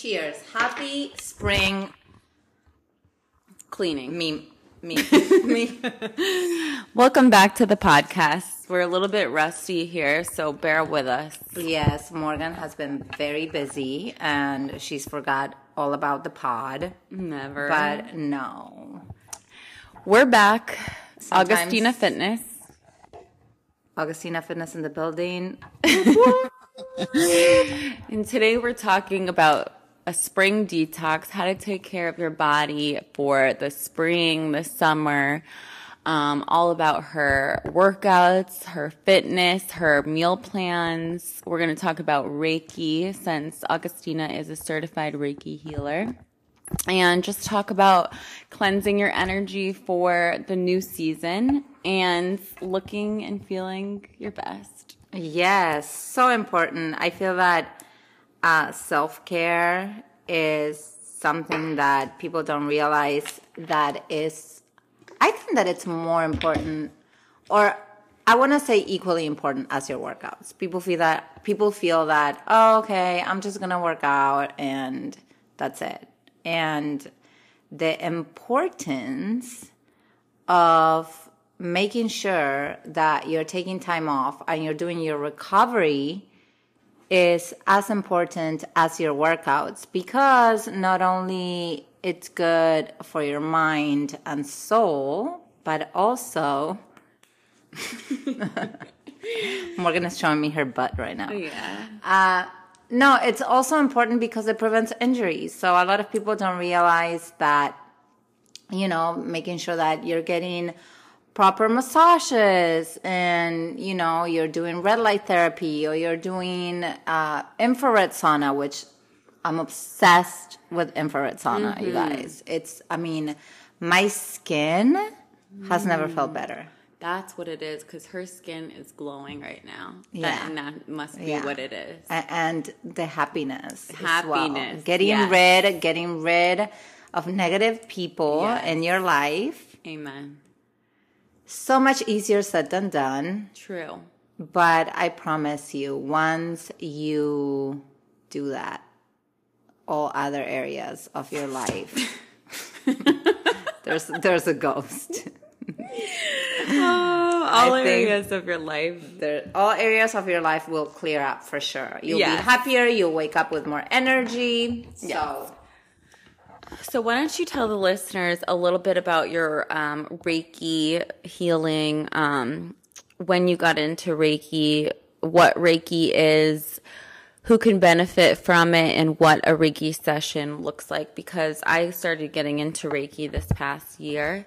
Cheers. Happy spring cleaning. me me me. Welcome back to the podcast. We're a little bit rusty here, so bear with us. Yes, Morgan has been very busy and she's forgot all about the pod. Never. But no. we're back. Sometimes- Agostina Fitness. Agostina Fitness in the building. And today we're talking about a spring detox, how to take care of your body for the spring, the summer, um, all about her workouts, her fitness, her meal plans. We're going to talk about Reiki since Agostina is a certified Reiki healer. And just talk about cleansing your energy for the new season and looking and feeling your best. Yes, so important. I feel that uh, self care is something that people don't realize that is, I think that it's more important, or I want to say equally important as your workouts. People feel that, people feel that, oh, okay, I'm just going to work out and that's it. And the importance of making sure that you're taking time off and you're doing your recovery is as important as your workouts because not only it's good for your mind and soul but also Morgan is showing me her butt right now. Yeah. Uh, no, it's also important because it prevents injuries. So a lot of people don't realize that, you know, making sure that you're getting proper massages and, you know, you're doing red light therapy or you're doing uh, infrared sauna, which I'm obsessed with infrared sauna, you guys. It's, I mean, my skin has never felt better. That's what it is because her skin is glowing right now. Yeah. That, and that must be Yeah. what it is. And the happiness. as well. Happiness, Getting yes. rid, getting rid of negative people Yes. in your life. Amen. So much easier said than done. True. But I promise you, once you do that, all other areas of your life, there's there's a ghost. Oh, all I areas of your life. There, all areas of your life will clear up for sure. You'll Yes. be happier. You'll wake up with more energy. So. So, why don't you tell the listeners a little bit about your um, Reiki healing, um, when you got into Reiki, what Reiki is, who can benefit from it, and what a Reiki session looks like? Because I started getting into Reiki this past year.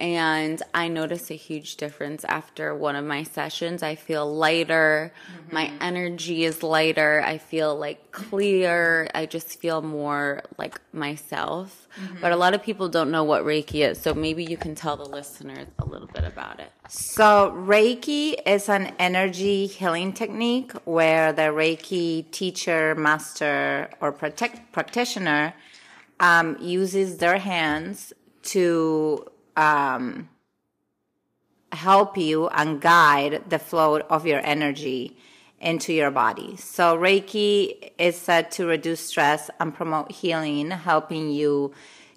And I notice a huge difference after one of my sessions. I feel lighter. My energy is lighter. I feel like clear. I just feel more like myself. But a lot of people don't know what Reiki is. So maybe you can tell the listeners a little bit about it. So, Reiki is an energy healing technique where the Reiki teacher, master, or protect, practitioner um, uses their hands to um, help you and guide the flow of your energy into your body. So, Reiki is said to reduce stress and promote healing, helping you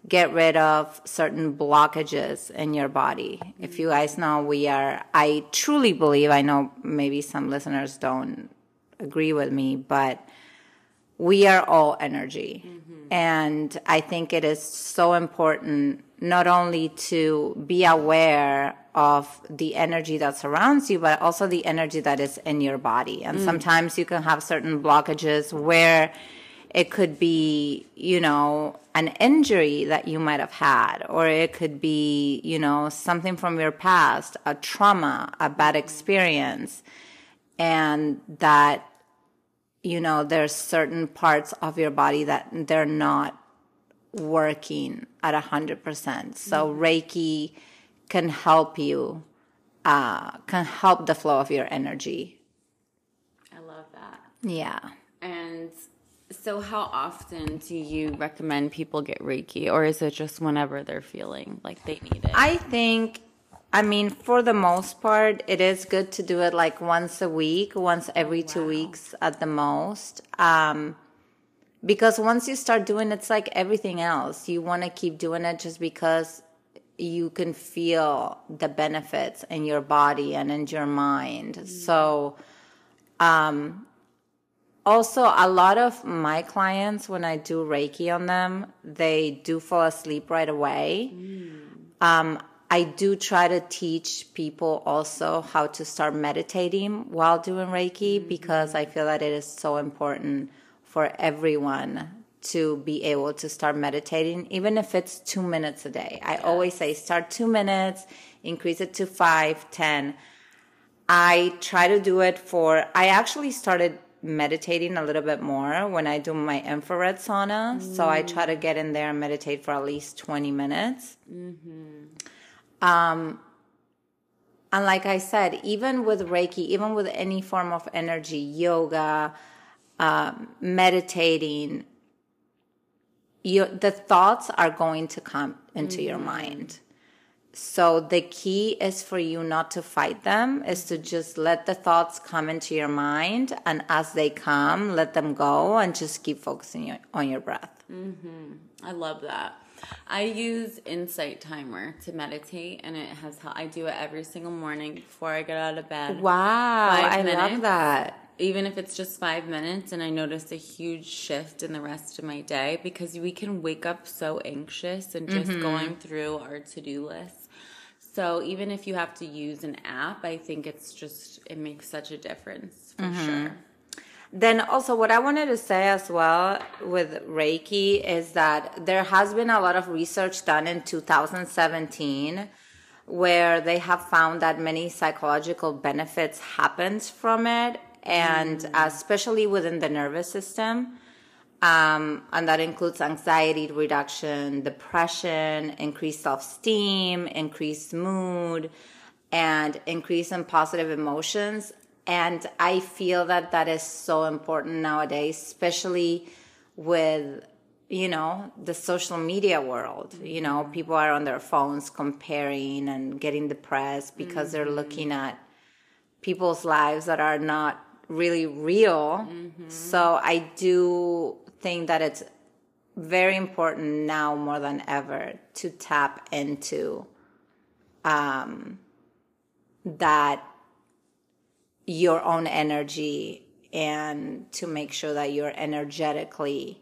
get rid of certain blockages in your body. If you guys know, we are, I truly believe, I know maybe some listeners don't agree with me, but we are all energy. Mm-hmm. And I think it is so important not only to be aware of the energy that surrounds you, but also the energy that is in your body. And mm. sometimes you can have certain blockages where it could be, you know, an injury that you might have had, or it could be, you know, something from your past, a trauma, a bad mm-hmm. experience. And that you know there's certain parts of your body that they're not working at a hundred percent so reiki can help you uh can help the flow of your energy I love that. yeah And so, how often do you recommend people get Reiki, or is it just whenever they're feeling like they need it? i think i mean for the most part it is good to do it like once a week once every two weeks at the most um because once you start doing it's like everything else you want to keep doing it just because you can feel the benefits in your body and in your mind mm-hmm. so um also a lot of my clients when i do reiki on them they do fall asleep right away mm. um, i do try to teach people also how to start meditating while doing reiki mm-hmm. because i feel that it is so important for everyone to be able to start meditating, even if it's two minutes a day. I yes. always say start two minutes, increase it to five, ten. I try to do it for, I actually started meditating a little bit more when I do my infrared sauna. Mm. So I try to get in there and meditate for at least 20 minutes. Mm-hmm. Um, and like I said, even with Reiki, even with any form of energy, yoga, um, meditating, you, the thoughts are going to come into mm-hmm. your mind. So the key is for you not to fight them, is to just let the thoughts come into your mind, and as they come, let them go, and just keep focusing on your breath. Mm-hmm. I love that. I use Insight Timer to meditate, and it has. I do it every single morning before I get out of bed. Wow, I minutes. love that even if it's just five minutes and I notice a huge shift in the rest of my day because we can wake up so anxious and just mm-hmm. going through our to do list. So even if you have to use an app, I think it's just, it makes such a difference for mm-hmm. sure. Then also what I wanted to say as well with Reiki is that there has been a lot of research done in 2017 where they have found that many psychological benefits happens from it and mm. especially within the nervous system. Um, and that includes anxiety reduction, depression, increased self esteem, increased mood, and increase in positive emotions. And I feel that that is so important nowadays, especially with you know the social media world you know people are on their phones comparing and getting depressed because mm-hmm. they're looking at people's lives that are not really real. Mm-hmm. So I do think that it's very important now more than ever to tap into um, that your own energy and to make sure that you're energetically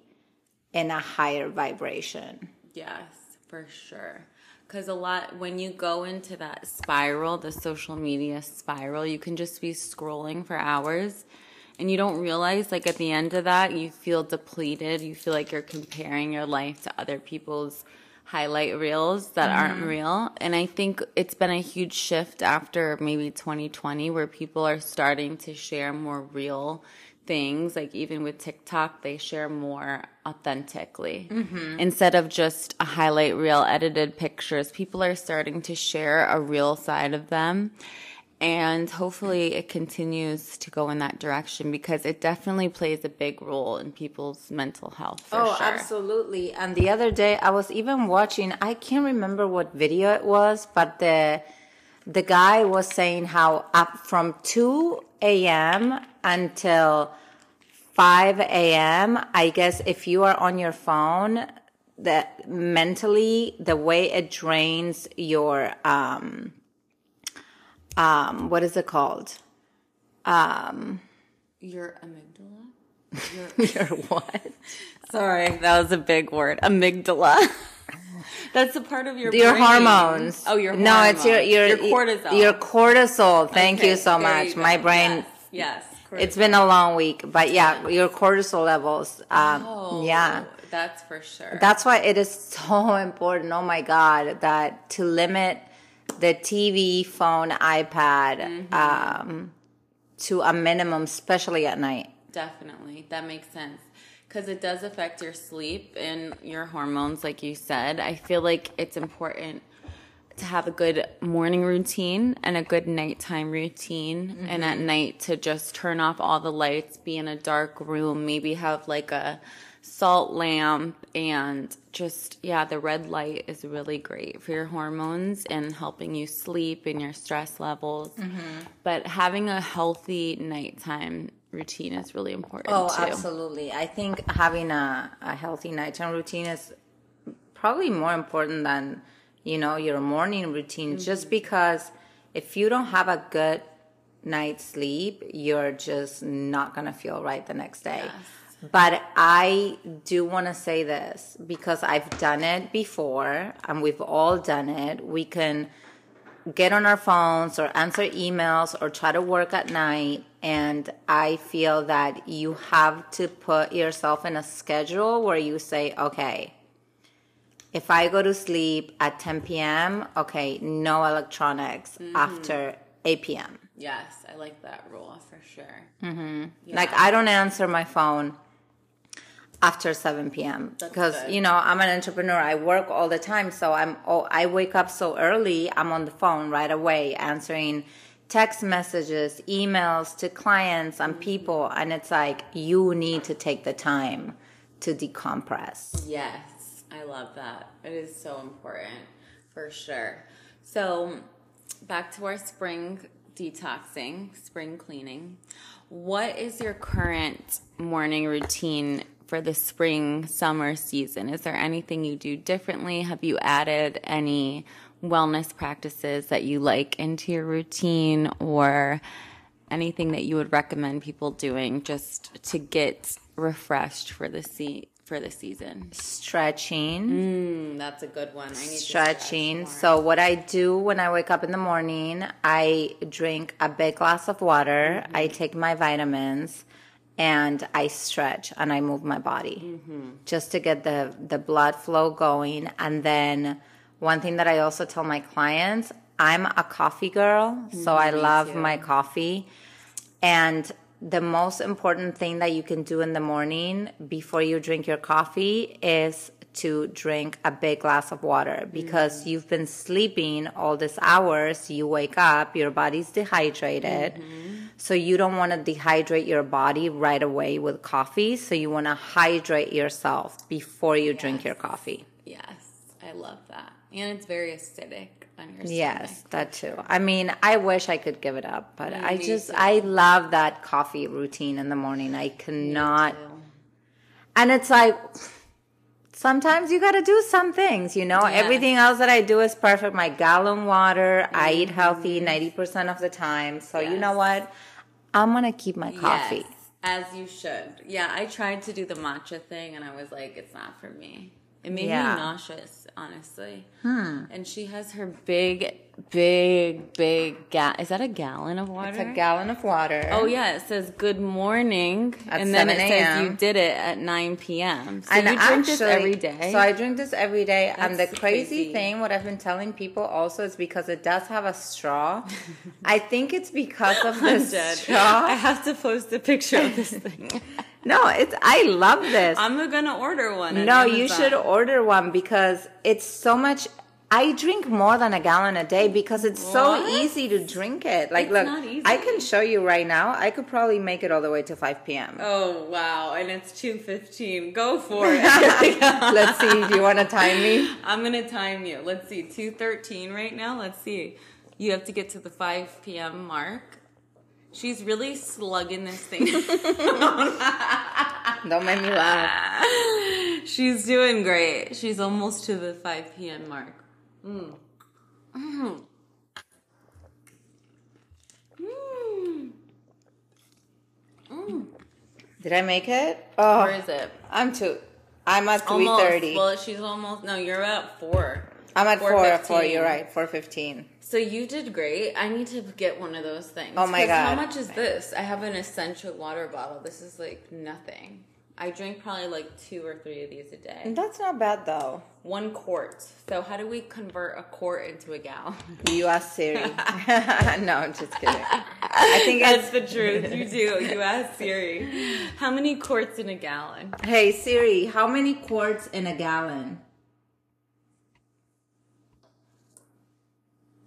in a higher vibration. Yes, for sure because a lot when you go into that spiral the social media spiral you can just be scrolling for hours and you don't realize like at the end of that you feel depleted you feel like you're comparing your life to other people's highlight reels that mm-hmm. aren't real and i think it's been a huge shift after maybe 2020 where people are starting to share more real things like even with tiktok they share more authentically mm-hmm. instead of just a highlight reel edited pictures people are starting to share a real side of them and hopefully it continues to go in that direction because it definitely plays a big role in people's mental health oh sure. absolutely and the other day i was even watching i can't remember what video it was but the the guy was saying how up from 2 a.m until 5 a.m. I guess if you are on your phone, that mentally the way it drains your um um what is it called? Um your amygdala? Your, your what? Sorry, that was a big word. Amygdala. That's a part of your your brain. hormones. Oh, your no, hormones. it's your your, your cortisol. Your cortisol. Thank okay, you so much. You My brain. Yes. yes. It's been a long week, but yeah, your cortisol levels. Um, oh, yeah, that's for sure. That's why it is so important. Oh my god, that to limit the TV, phone, iPad mm-hmm. um, to a minimum, especially at night. Definitely, that makes sense because it does affect your sleep and your hormones, like you said. I feel like it's important to have a good morning routine and a good nighttime routine mm-hmm. and at night to just turn off all the lights be in a dark room maybe have like a salt lamp and just yeah the red light is really great for your hormones and helping you sleep and your stress levels mm-hmm. but having a healthy nighttime routine is really important Oh, too. absolutely. I think having a, a healthy nighttime routine is probably more important than, you know, your morning routine, just because if you don't have a good night's sleep, you're just not going to feel right the next day. But I do want to say this because I've done it before and we've all done it. We can get on our phones or answer emails or try to work at night. And I feel that you have to put yourself in a schedule where you say, okay, if I go to sleep at 10 p.m., okay, no electronics mm-hmm. after 8 p.m. Yes, I like that rule for sure. Mm-hmm. Like I don't answer my phone after 7 p.m. because good. you know I'm an entrepreneur. I work all the time, so I'm oh I wake up so early. I'm on the phone right away answering text messages, emails to clients and people, and it's like you need to take the time to decompress. Yes, I love that. It is so important for sure. So, back to our spring detoxing, spring cleaning. What is your current morning routine for the spring summer season? Is there anything you do differently? Have you added any wellness practices that you like into your routine or anything that you would recommend people doing just to get refreshed for the se- for the season? Stretching. Mm, that's a good one. I need stretching. So what I do when I wake up in the morning, I drink a big glass of water, I take my vitamins, and I stretch and I move my body just to get the the blood flow going. And then one thing that I also tell my clients, I'm a coffee girl, so mm, I love my coffee. And the most important thing that you can do in the morning before you drink your coffee is to drink a big glass of water because mm. you've been sleeping all these hours. You wake up, your body's dehydrated. Mm-hmm. So you don't want to dehydrate your body right away with coffee. So you want to hydrate yourself before you drink your coffee. Yes, I love that. And it's very acidic on your stomach. Yes, that too. I mean, I wish I could give it up, but I just too. I love that coffee routine in the morning. I cannot and it's like sometimes you got to do some things, you know. Everything else that I do is perfect. My gallon water, I eat Mm-hmm. healthy 90% of the time. So, you know what? I'm going to keep my coffee. Yes, as you should. Yeah, I tried to do the matcha thing and I was like, it's not for me. It made Yeah. me nauseous, honestly. Hmm. And she has her big, big, big ga- Is that a gallon of water? It's a gallon of water. Oh yeah, it says good morning, At and then it says you did it at nine p.m. So and you drink this every day. So I drink this every day. and the crazy, crazy. thing, what I've been telling people also is because it does have a straw. I think it's because of the straw. I have to post a picture of this thing. No, it's I love this. I'm gonna order one. on No, you should order one because it's so much. I drink more than a gallon a day because it's so easy to drink it. Like, It's look. I can show you right now. I could probably make it all the way to 5 p.m. Oh wow, and it's two fifteen. Go for it. Let's see. Do you want to time me? I'm gonna time you. Let's see, two thirteen right now. Let's see. You have to get to the five p.m. mark. She's really slugging this thing. Don't make me laugh. She's doing great. She's almost to the 5 p.m. mark. Mm. Mm. Mm. Did I make it? Oh, Where is it? I'm too. I'm at 3:30. Well, she's almost. No, you're at four. I'm at 4 at 4. You're right. 4:15. So you did great. I need to get one of those things. Oh my god! How much is this? I have an essential water bottle. This is like nothing. I drink probably like two or three of these a day. That's not bad though. One quart. So how do we convert a quart into a gallon? You ask Siri. no, I'm just kidding. I think it's That's the truth. You do. You ask Siri. How many quarts in a gallon? Hey Siri, how many quarts in a gallon?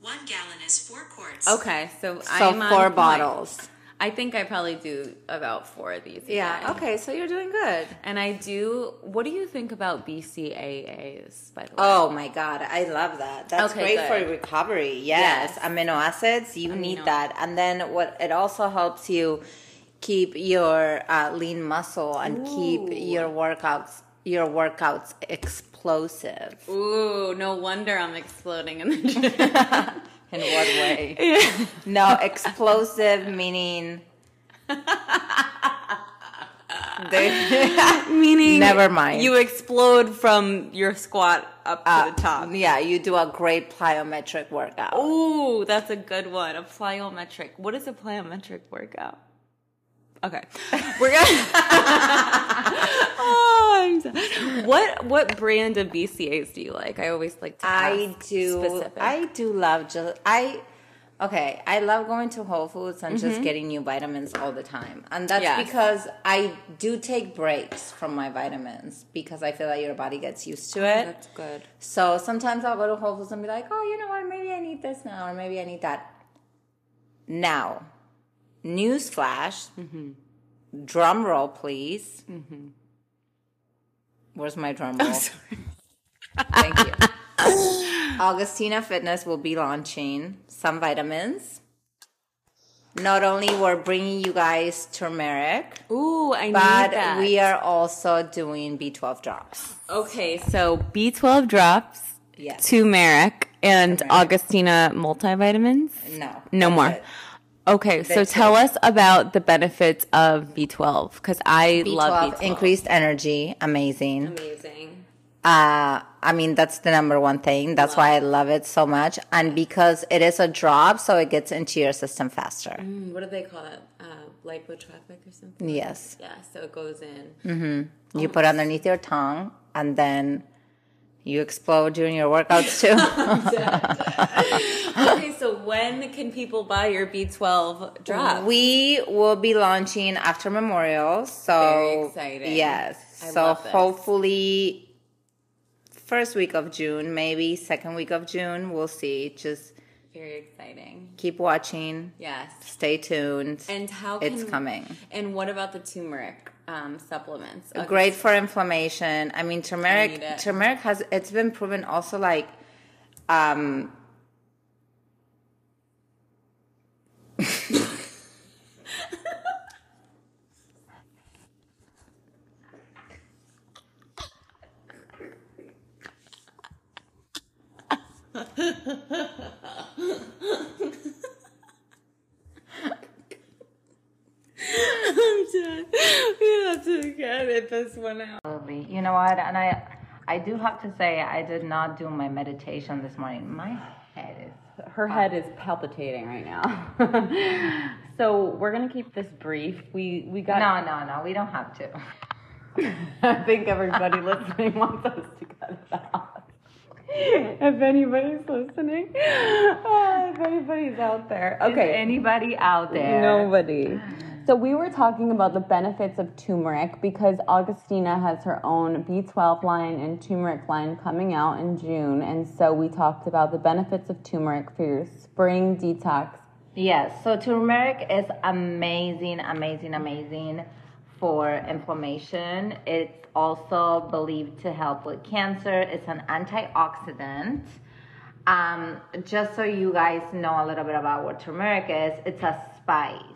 One gallon is four quarts. Okay, so, So I'm on four point. I think I probably do about four of these. Yeah. Okay, so you're doing good. And I do. What do you think about BCAAs? By the way. Oh my god, I love that. That's Okay, great good. for recovery. Yes. Yes. amino acids, you need that. And then what it also helps you keep your uh, lean muscle and keep your workouts your workouts explosive. Ooh, no wonder I'm exploding in the gym. In what way? no, explosive meaning. Meaning, Never mind. You explode from your squat up to Uh, the top. yeah, you do a great plyometric workout. Ooh, that's a good one. A plyometric. What is a plyometric workout? Okay, we're gonna. oh, what what brand of BCAs do you like? I always like to. I do. Specific. I do love just I. Okay, I love going to Whole Foods and just mm-hmm. getting new vitamins all the time, and that's Yes. because I do take breaks from my vitamins because I feel like your body gets used to it. That's good. So sometimes I'll go to Whole Foods and be like, oh, you know what? Maybe I need this now, or maybe I need that. Now, newsflash. Mm-hmm. Drum roll, please. Mm-hmm. Where's my drum roll? Thank you. Agostina Fitness will be launching some vitamins. Not only we're bringing you guys turmeric, Ooh, I need but that. we are also doing B12 drops. okay. So B12 drops, Yes. turmeric, and Agostina multivitamins. No. No more. it. Okay, so tell it. us about the benefits of B12 because I B12, love B12. increased energy, amazing. Amazing. Uh, I mean, that's the number one thing. That's why I love it so much. And because it is a drop, so it gets into your system faster. Mm, What do they call it? Uh, lipotropic or something? Yes. Yeah, so it goes in. Mm-hmm. You put underneath your tongue and then you explode during your workouts too. okay, so when can people buy your B12 drop? we will be launching after Memorial. So, Very exciting. yes. I so, hopefully, first week of June, maybe second week of June, we'll see. Just Very exciting. keep watching, Yes. stay tuned. And how can, it's coming. And what about the turmeric um, supplements? Okay. great for inflammation. I mean, turmeric. it. Turmeric has it's been proven also like, um, I'm done. We have to edit this one out. Absolutely. You know what? And I, I do have to say, I did not do my meditation this morning. My head is. Her head is palpitating right now. so we're gonna keep this brief. We we got. No, no, no. We don't have to. I think everybody listening wants us to cut it out. if anybody's listening, oh, if anybody's out there, okay. Anybody out there? Nobody. So we were talking about the benefits of turmeric because Agostina has her own B12 line and turmeric line coming out in June, and so we talked about the benefits of turmeric for your spring detox. Yes. So turmeric is amazing, amazing, amazing for inflammation. It's also believed to help with cancer. It's an antioxidant. Um, just so you guys know a little bit about what turmeric is, it's a spice.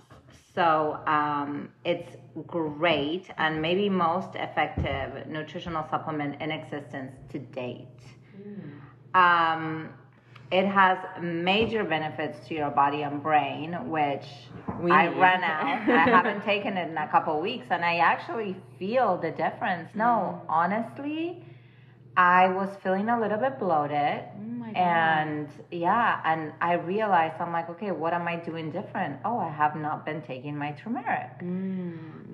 So um, it's great and maybe most effective nutritional supplement in existence to date. Um, it has major benefits to your body and brain, which I need. ran out. I haven't taken it in a couple weeks, and I actually feel the difference. No, honestly, I was feeling a little bit bloated, God. And yeah, and I realized I'm like, okay, what am I doing different? Oh, I have not been taking my turmeric.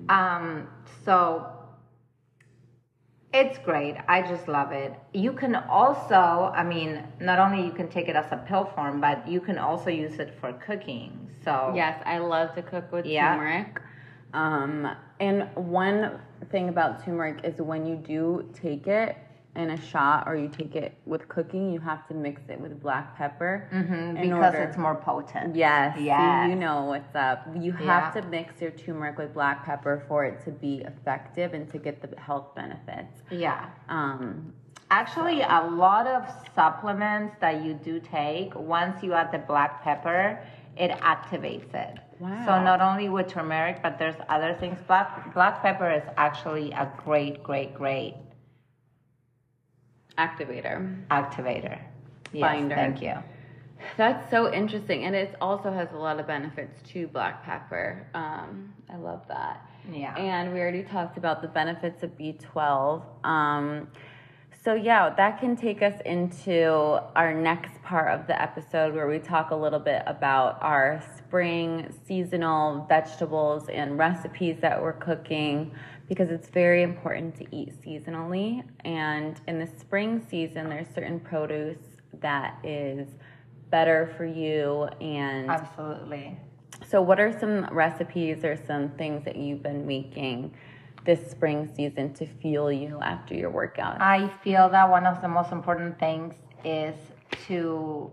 Um, so it's great. I just love it. You can also, I mean, not only you can take it as a pill form, but you can also use it for cooking. So Yes, I love to cook with Yeah. turmeric. Um, and one thing about turmeric is when you do take it in a shot or you take it with cooking, you have to mix it with black pepper Mm-hmm, because order- it's more potent. Yes, Yes. you know what's up. You have Yeah. to mix your turmeric with black pepper for it to be effective and to get the health benefits. Yeah. Um, Actually, a lot of supplements that you do take, once you add the black pepper, it activates it. Wow. So not only with turmeric, but there's other things. Black black pepper is actually a great, great, great Activator. activator. Yes, Binder. Thank you. That's so interesting, and it also has a lot of benefits to black pepper. Um, I love that. Yeah. And we already talked about the benefits of B12. Um, so yeah, that can take us into our next part of the episode where we talk a little bit about our spring seasonal vegetables and recipes that we're cooking because it's very important to eat seasonally. And in the spring season, there's certain produce that is better for you and Absolutely. so, what are some recipes or some things that you've been making this spring season to fuel you after your workout? I feel that one of the most important things is to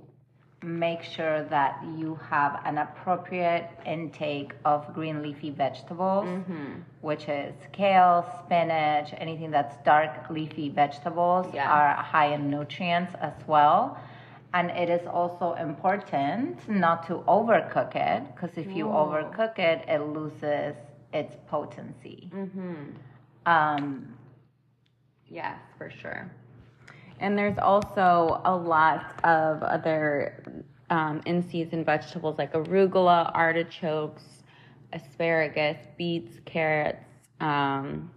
make sure that you have an appropriate intake of green leafy vegetables, which is kale, spinach, anything that's dark leafy vegetables Yes. are high in nutrients as well. And it is also important not to overcook it because if you overcook it, it loses its potency. Um, yes, for sure. And there's also a lot of other um, in season vegetables like arugula, artichokes, asparagus, beets, carrots, um,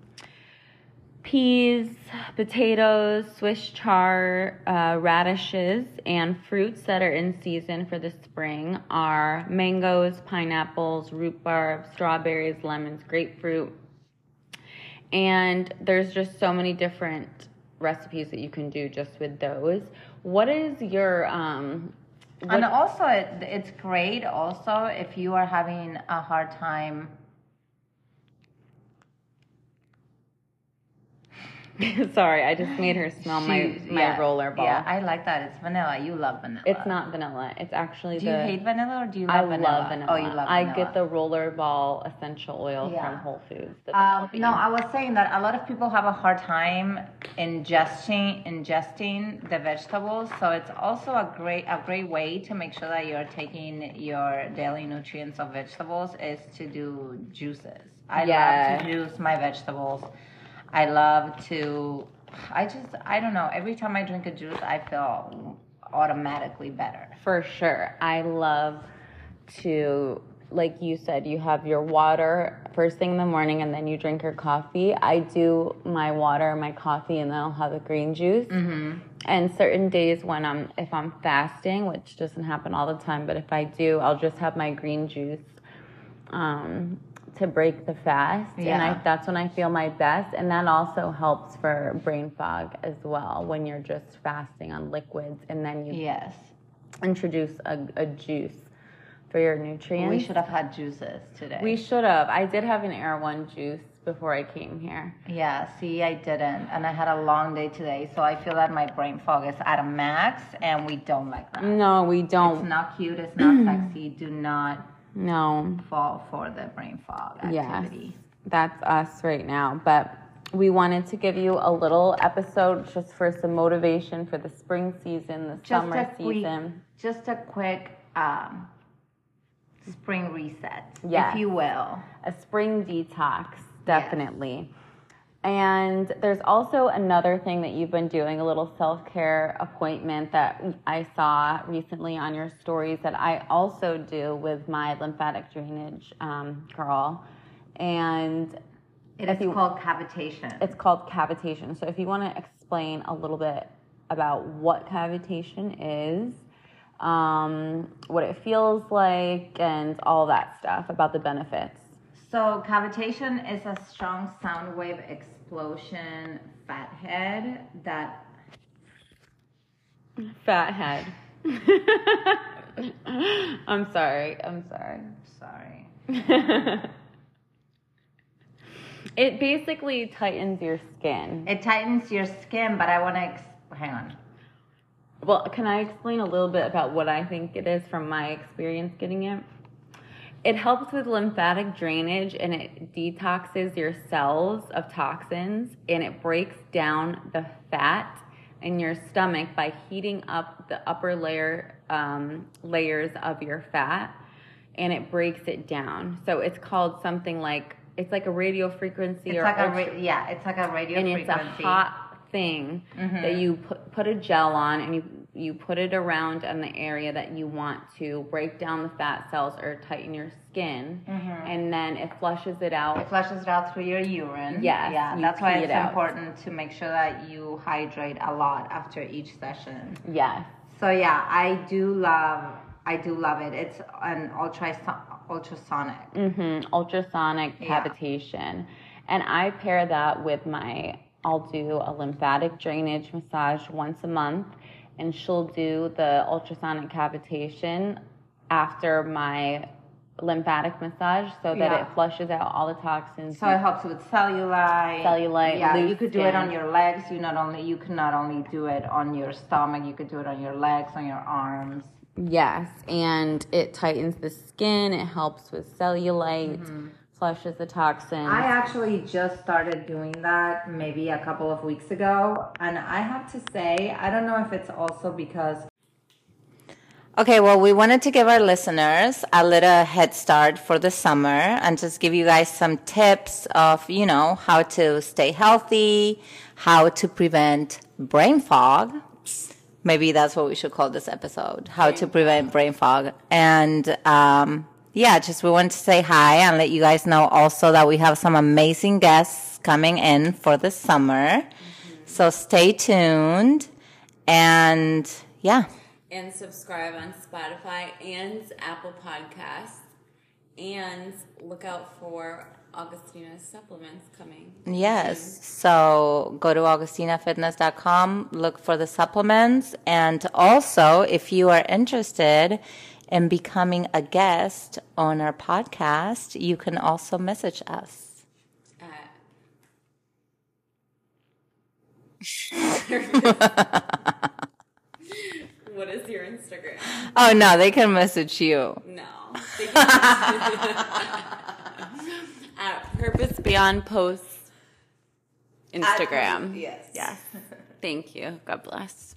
peas, potatoes, Swiss chard, uh, radishes, and fruits that are in season for the spring are mangoes, pineapples, rhubarb, strawberries, lemons, grapefruit. And there's just so many different recipes that you can do just with those. What is your um And also, it, it's great also if you are having a hard time. sorry, I just made her smell my my yeah, roller ball. Yeah, I like that. It's vanilla. You love vanilla. it's not vanilla. It's actually Do the you hate vanilla or do you love vanilla? I vanilla? love vanilla. Oh, you love vanilla. I get the roller ball essential oil Yeah. from Whole Foods. Um, no. I was saying that a lot of people have a hard time ingesting ingesting the vegetables. So it's also a great a great way to make sure that you're taking your daily nutrients of vegetables is to do juices. I Yeah. love to juice my vegetables. I love to. I just I don't know. Every time I drink a juice, I feel automatically better. For sure. I love to, like you said, you have your water first thing in the morning and then you drink your coffee. I do my water, my coffee, and then I'll have a green juice. Mm-hmm. And certain days when I'm, if I'm fasting, which doesn't happen all the time, but if I do, I'll just have my green juice um, to break the fast. And I, that's when I feel my best. And that also helps for brain fog as well when you're just fasting on liquids and then you Yes, introduce a, a juice for your nutrients. we should have had juices today. We should have. I did have an Erewhon juice before I came here. Yeah, see, I didn't. And I had a long day today, so I feel that my brain fog is at a max, and we don't like that. No, we don't. It's not cute, it's not sexy. Do not No. fall for the brain fog Yes. activity. That's us right now. But we wanted to give you a little episode just for some motivation for the spring season, the Just summer a quick, season. just a quick um, spring reset, Yes. if you will. a spring detox, definitely. And there's also another thing that you've been doing, a little self care appointment that I saw recently on your stories that I also do with my lymphatic drainage um, girl. And It is called cavitation. it's called cavitation. So if you want to explain a little bit about what cavitation is, um, what it feels like, and all that stuff about the benefits. So cavitation is a strong sound wave explosion fathead that Fat head. I'm sorry. I'm sorry. sorry. it basically tightens your skin. It tightens your skin, but I want to ex- hang on. Well, can I explain a little bit about what I think it is from my experience getting it? It helps with lymphatic drainage and it detoxes your cells of toxins and it breaks down the fat in your stomach by heating up the upper layer um, layers of your fat. and it breaks it down. So it's called something like it's like a radio frequency It's or like ultra- ra- yeah, it's like a radio and it's a hot thing that you put, put a gel on and you you put it around on the area that you want to break down the fat cells or tighten your skin and then it flushes it out. it flushes it out through your urine. Yes, yeah, that's why it's it important to make sure that you hydrate a lot after each session. yes So yeah, I do love, I do love it. It's an ultra ultrasonic. hmm ultrasonic Yeah. cavitation and i pair that with my i'll do a lymphatic drainage massage once a month and she'll do the ultrasonic cavitation after my lymphatic massage so that Yeah. it flushes out all the toxins So it helps with cellulite. Cellulite, Yeah, you could do it on your legs. You not only you can not only do it on your stomach. You could do it on your legs, on your arms. yes and it tightens the skin it helps with cellulite Mm-hmm. Flushes the toxins I actually just started doing that maybe a couple of weeks ago, and I have to say, I don't know if it's also because. Okay, well, we wanted to give our listeners a little head start for the summer and just give you guys some tips of, you know, how to stay healthy, how to prevent brain fog. Maybe that's what we should call this episode how to prevent brain fog. And, um, yeah, just we want to say hi and let you guys know also that we have some amazing guests coming in for the summer. So stay tuned. And yeah. and subscribe on Spotify and Apple Podcasts. And look out for Agostina's supplements coming. Yes. So go to agostinafitness.com, look for the supplements. And also, if you are interested in becoming a guest on our podcast, you can also message us. Uh. At what is your Instagram? Oh, no, they can message you. No. They can- At Purpose Beyond Posts Instagram. Yes. Yes. Thank you. God bless.